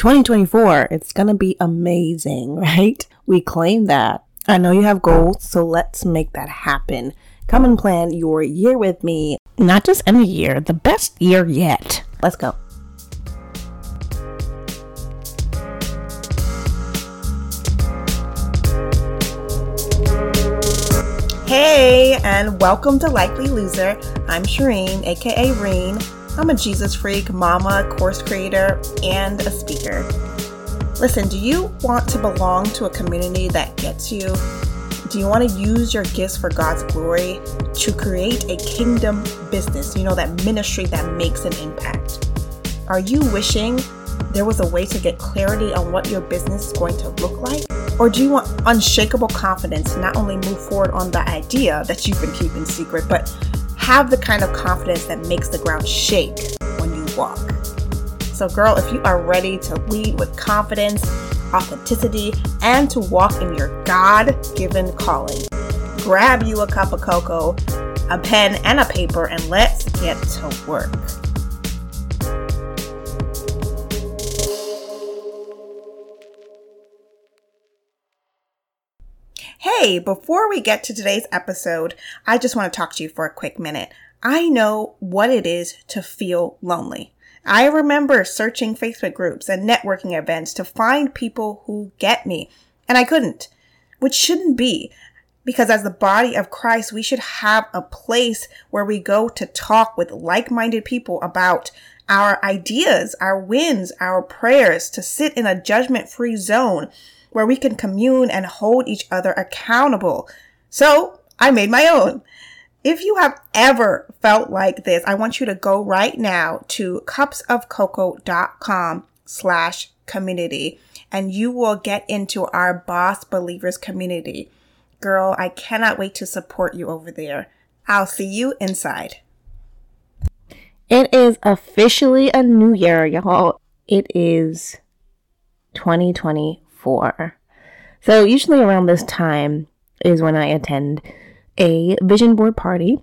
2024, it's gonna be amazing, right? We claim that. I know you have goals, so let's make that happen. Come and plan your year with me. Not just any year, the best year yet. Let's go. Hey, and welcome to Likely Loser. I'm Shireen, aka Reen. I'm a Jesus freak, mama, course creator, and a speaker. Listen, do you want to belong to a community that gets you? Do you want to use your gifts for God's glory to create a kingdom business? You know, that ministry that makes an impact. Are you wishing there was a way to get clarity on what your business is going to look like? Or do you want unshakable confidence to not only move forward on the idea that you've been keeping secret, but have the kind of confidence that makes the ground shake when you walk? So, girl, if you are ready to lead with confidence, authenticity, and to walk in your God given calling, grab you a cup of cocoa, a pen, and a paper, and let's get to work. Hey, before we get to today's episode, I just want to talk to you for a quick minute. I know what it is to feel lonely. I remember searching Facebook groups and networking events to find people who get me, and I couldn't, which shouldn't be. Because as the body of Christ, we should have a place where we go to talk with like minded people about our ideas, our wins, our prayers, to sit in a judgment free zone where we can commune and hold each other accountable. So I made my own. If you have ever felt like this, I want you to go right now to cupsofcoco.com slash community and you will get into our boss believers community. Girl, I cannot wait to support you over there. I'll see you inside. It is officially a new year, y'all. It is 2020 for. So, usually around this time is when I attend a vision board party.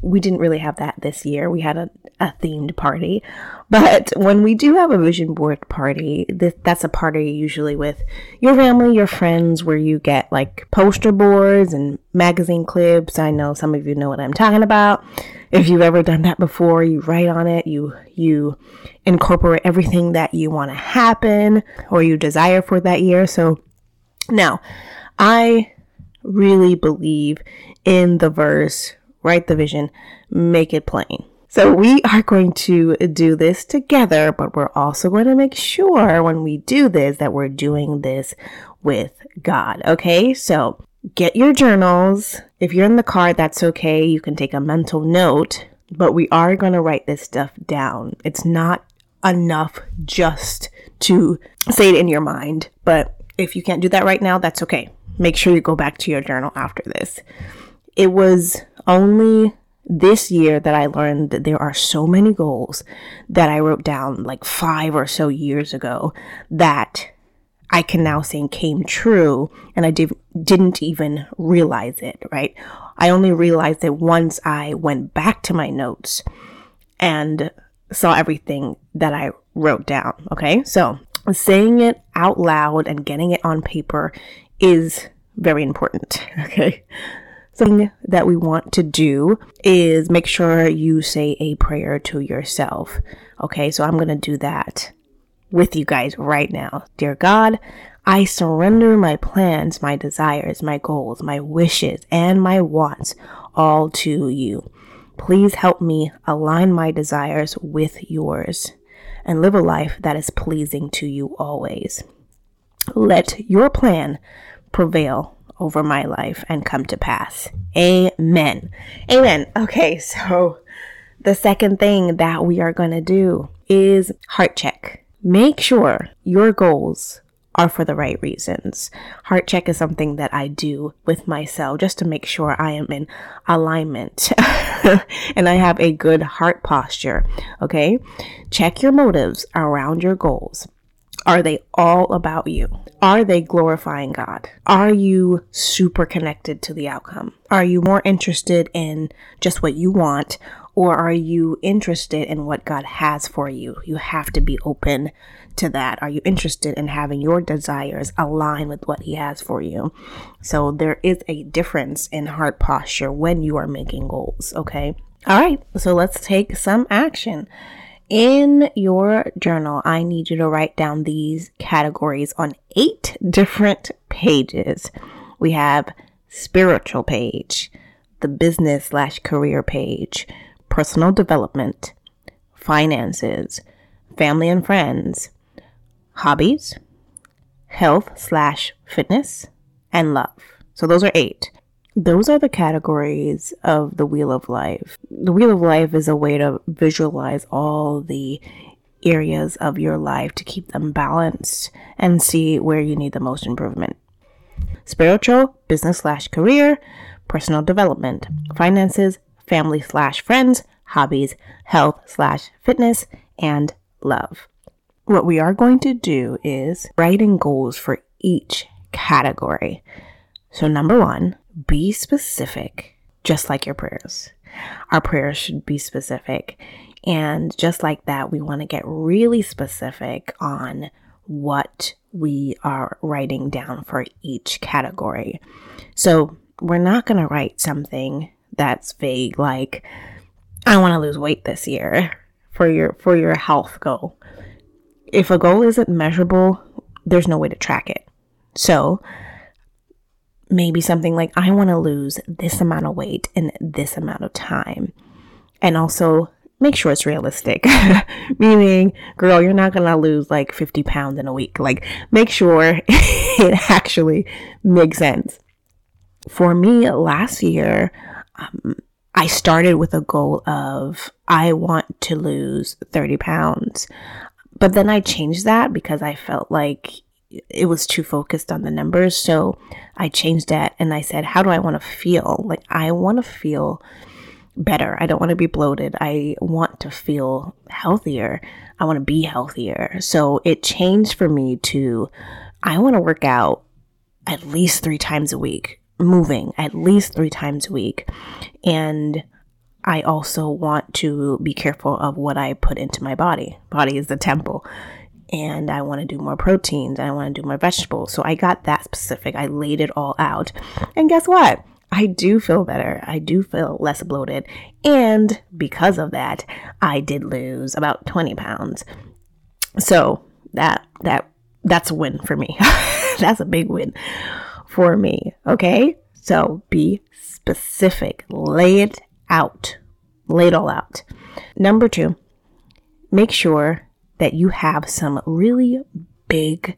We didn't really have that this year. We had a, a themed party. But when we do have a vision board party, this, that's a party usually with your family, your friends, where you get like poster boards and magazine clips. I know some of you know what I'm talking about. If you've ever done that before, you write on it, you you incorporate everything that you want to happen or you desire for that year. So now, I really believe in the verse, write the vision, make it plain. So we are going to do this together, but we're also going to make sure when we do this that we're doing this with God. Okay. So get your journals. If you're in the car, that's okay. You can take a mental note, but we are going to write this stuff down. It's not enough just to say it in your mind, but if you can't do that right now, that's okay. Make sure you go back to your journal after this. It was only this year that I learned that there are so many goals that I wrote down like five or so years ago that I can now say came true and I did, didn't even realize it, right? I only realized it once I went back to my notes and saw everything that I wrote down. Okay. So saying it out loud and getting it on paper is very important. Okay. Something that we want to do is make sure you say a prayer to yourself. Okay. So I'm to do that with you guys right now. Dear God, I surrender my plans, my desires, my goals, my wishes, and my wants all to you. Please help me align my desires with yours and live a life that is pleasing to you always. Let your plan prevail over my life and come to pass. Amen. Amen. Okay, so the second thing that we are going to do is heart check. Make sure your goals are for the right reasons. Heart check is something that I do with myself just to make sure I am in alignment and I have a good heart posture. Okay. Check your motives around your goals. Are they all about you? Are they glorifying God? Are you super connected to the outcome? Are you more interested in just what you want Or are you interested in what God has for you? You have to be open to that. Are you interested in having your desires align with what He has for you? So there is a difference in heart posture when you are making goals, okay? All right, so let's take some action. In your journal, I need you to write down these categories on eight different pages. We have spiritual page, the business slash career page, personal development, finances, family and friends, hobbies, health slash fitness, and love. So those are eight. Those are the categories of the Wheel of Life. The Wheel of Life is a way to visualize all the areas of your life to keep them balanced and see where you need the most improvement. Spiritual, business slash career, personal development, finances, family slash friends, hobbies, health slash fitness, and love. What we are going to do is writing goals for each category. So, number one, be specific, just like your prayers. Our prayers should be specific. And just like that, we want to get really specific on what we are writing down for each category. So, we're not going to write something that's vague like I want to lose weight this year for your for your health goal. If a goal isn't measurable, there's no way to track it. So, maybe something like I want to lose this amount of weight in this amount of time. And also make sure it's realistic. Meaning, girl, you're not going to lose like 50 pounds in a week. Like, make sure it actually makes sense. For me, last year, um, I started with a goal of I want to lose 30 pounds. But then I changed that because I felt like it was too focused on the numbers. So I changed that and I said, How do I want to feel? Like, I want to feel better. I don't want to be bloated. I want to feel healthier. I want to be healthier. So it changed for me to I want to work out at least three times a week moving at least three times a week. And I also want to be careful of what I put into my body. Body is the temple. And I want to do more proteins. I want to do more vegetables. So I got that specific. I laid it all out. And guess what? I do feel better. I do feel less bloated. And because of that, I did lose about 20 pounds. So that, that, that's a win for me. that's a big win for me. Okay. So be specific. Lay it out. Lay it all out. Number two, make sure that you have some really big,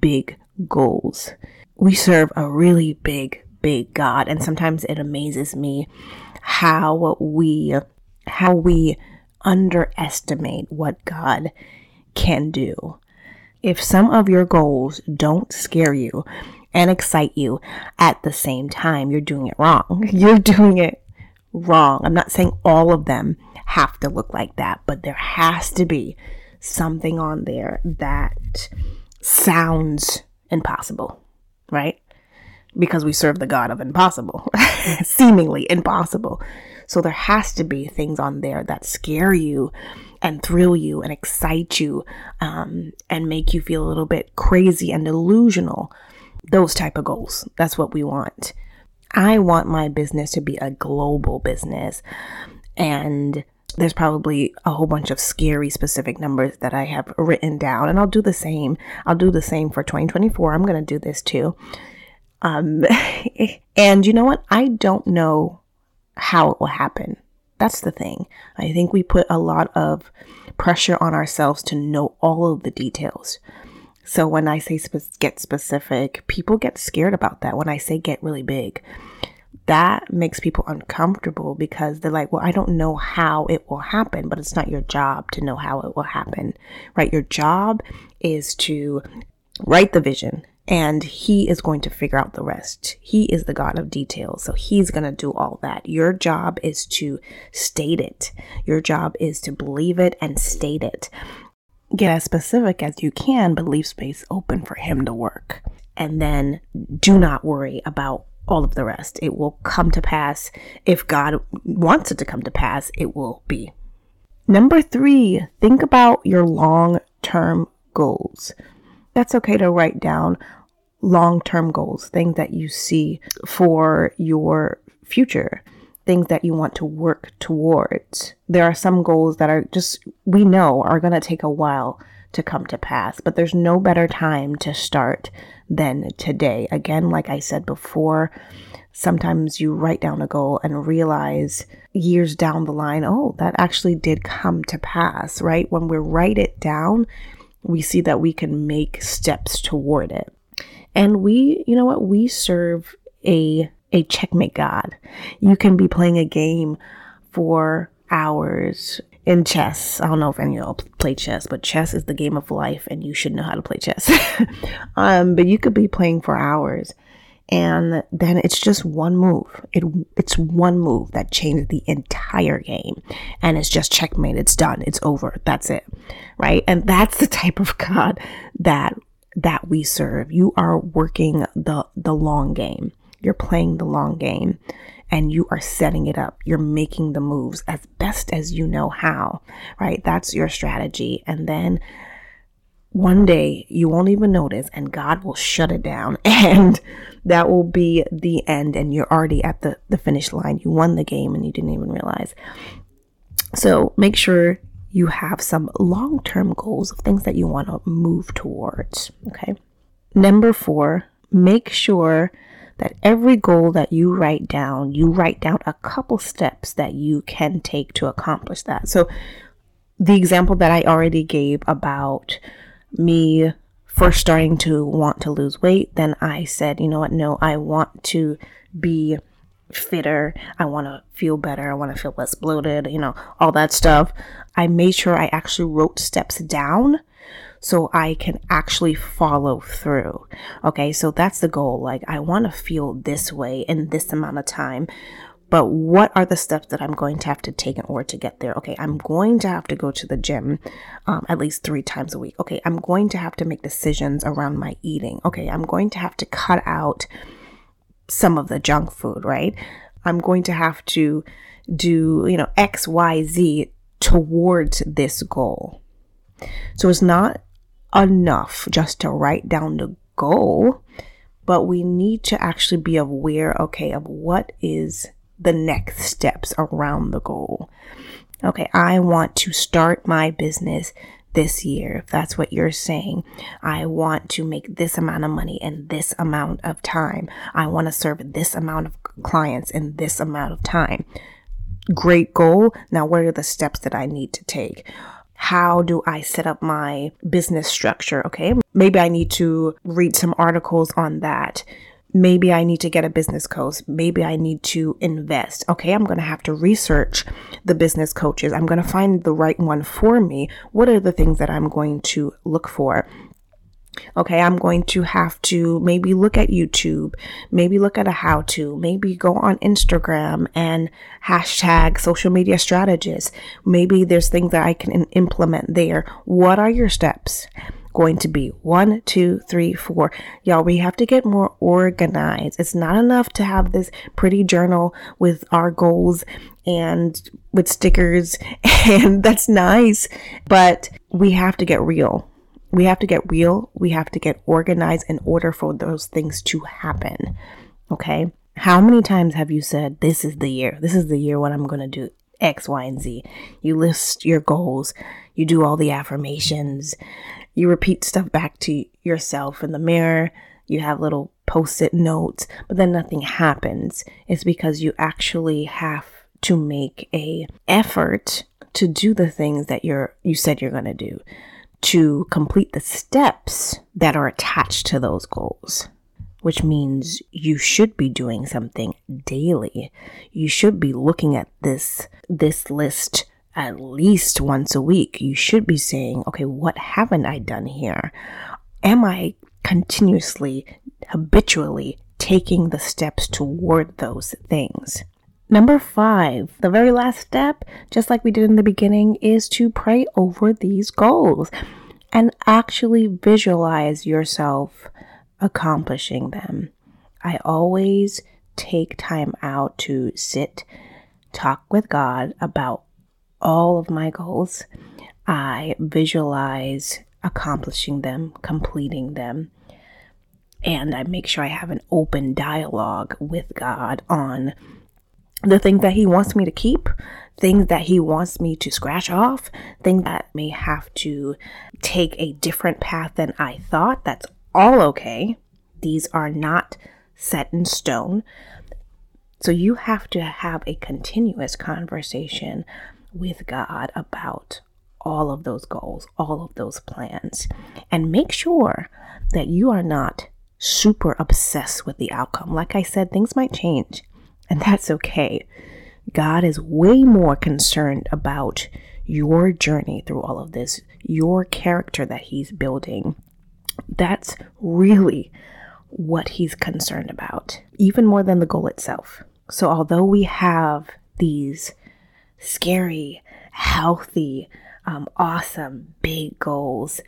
big goals. We serve a really big, big God, and sometimes it amazes me how we how we underestimate what God can do. If some of your goals don't scare you, and excite you at the same time, you're doing it wrong. You're doing it wrong. I'm not saying all of them have to look like that, but there has to be something on there that sounds impossible, right? Because we serve the God of impossible, seemingly impossible. So there has to be things on there that scare you and thrill you and excite you um, and make you feel a little bit crazy and delusional those type of goals. That's what we want. I want my business to be a global business. And there's probably a whole bunch of scary specific numbers that I have written down. And I'll do the same. I'll do the same for 2024. I'm going to do this too. Um, and you know what? I don't know how it will happen. That's the thing. I think we put a lot of pressure on ourselves to know all of the details. So when I say spe- get specific, people get scared about that. When I say get really big, that makes people uncomfortable because they're like, well, I don't know how it will happen, but it's not your job to know how it will happen, right? Your job is to write the vision and he is going to figure out the rest. He is the God of details. So he's going to do all that. Your job is to state it. Your job is to believe it and state it. Get as specific as you can, but leave space open for him to work. And then do not worry about all of the rest. It will come to pass. If God wants it to come to pass, it will be. Number three, think about your long term goals. That's okay to write down long term goals, things that you see for your future, things that you want to work towards. There are some goals that are just, we know, are going to take a while to come to pass, but there's no better time to start than today. Again, like I said before, sometimes you write down a goal and realize years down the line, oh, that actually did come to pass, right? When we write it down, we see that we can make steps toward it. And we, you know what, we serve a a checkmate god. You can be playing a game for hours in chess. I don't know if any of y'all play chess, but chess is the game of life and you should know how to play chess. um, but you could be playing for hours and then it's just one move. It it's one move that changes the entire game, and it's just checkmate. It's done. It's over. That's it, right? And that's the type of God that that we serve. You are working the the long game. You're playing the long game, and you are setting it up. You're making the moves as best as you know how, right? That's your strategy, and then one day you won't even notice and God will shut it down and that will be the end and you're already at the, the finish line. You won the game and you didn't even realize. So make sure you have some long term goals of things that you want to move towards. Okay. Number four, make sure that every goal that you write down, you write down a couple steps that you can take to accomplish that. So the example that I already gave about me first starting to want to lose weight, then I said, you know what? No, I want to be fitter. I want to feel better. I want to feel less bloated, you know, all that stuff. I made sure I actually wrote steps down so I can actually follow through. Okay, so that's the goal. Like, I want to feel this way in this amount of time but what are the steps that I'm going to have to take in order to get there? Okay, I'm going to have to go to the gym um, at least three times a week. Okay, I'm going to have to make decisions around my eating. Okay, I'm going to have to cut out some of the junk food, right? I'm going to have to do, you know, X, Y, Z towards this goal. So it's not enough just to write down the goal, but we need to actually be aware, okay, of what is the next steps around the goal. Okay, I want to start my business this year. If that's what you're saying, I want to make this amount of money in this amount of time. I want to serve this amount of clients in this amount of time. Great goal. Now, what are the steps that I need to take? How do I set up my business structure? Okay, maybe I need to read some articles on that maybe I need to get a business coach. Maybe I need to invest. Okay, I'm going to have to research the business coaches. I'm going to find the right one for me. What are the things that I'm going to look for? Okay, I'm going to have to maybe look at YouTube, maybe look at a how to, maybe go on Instagram and hashtag social media strategist. Maybe there's things that I can implement there. What are your steps? going to be one, two, three, four. Y'all, we have to get more organized. It's not enough to have this pretty journal with our goals and with stickers, and that's nice, but we have to get real. We have to get real. We have to get organized in order for those things to happen. Okay. How many times have you said, This is the year? This is the year when I'm going to do X, Y, and Z? You list your goals, you do all the affirmations, you repeat stuff back to yourself in the mirror. You have little post it notes, but then nothing happens. It's because you actually have to make a effort to do the things that you're you said you're going to do to complete the steps that are attached to those goals which means you should be doing something daily you should be looking at this this list at least once a week, you should be saying, okay, what haven't I done here? Am I continuously, habitually taking the steps toward those things? Number five, the very last step, just like we did in the beginning, is to pray over these goals and actually visualize yourself accomplishing them. I always take time out to sit, talk with God about all of my goals. I visualize accomplishing them, completing them, and I make sure I have an open dialogue with God on the things that He wants me to keep, things that He wants me to scratch off, things that may have to take a different path than I thought. That's all okay. These are not set in stone. So you have to have a continuous conversation with God about all of those goals, all of those plans, and make sure that you are not super obsessed with the outcome. Like I said, things might change, and that's okay. God is way more concerned about your journey through all of this, your character that He's building. That's really what He's concerned about, even more than the goal itself. So, although we have these scary, healthy, um, awesome, big goals,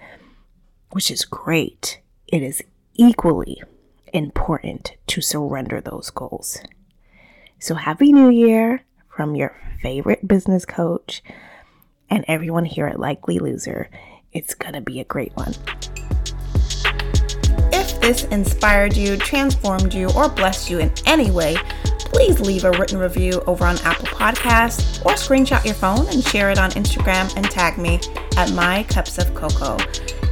which is great, it is equally important to surrender those goals. So, Happy New Year from your favorite business coach and everyone here at Likely Loser. It's going to be a great one. If this inspired you, transformed you, or blessed you in any way, please leave a written review over on Apple Podcasts or screenshot your phone and share it on Instagram and tag me at My Cups of Coco.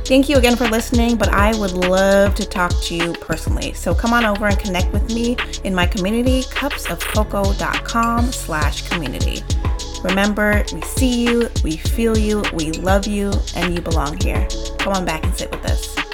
Thank you again for listening, but I would love to talk to you personally. So come on over and connect with me in my community, cupsofcoco.com slash community. Remember, we see you, we feel you, we love you, and you belong here. Come on back and sit with us.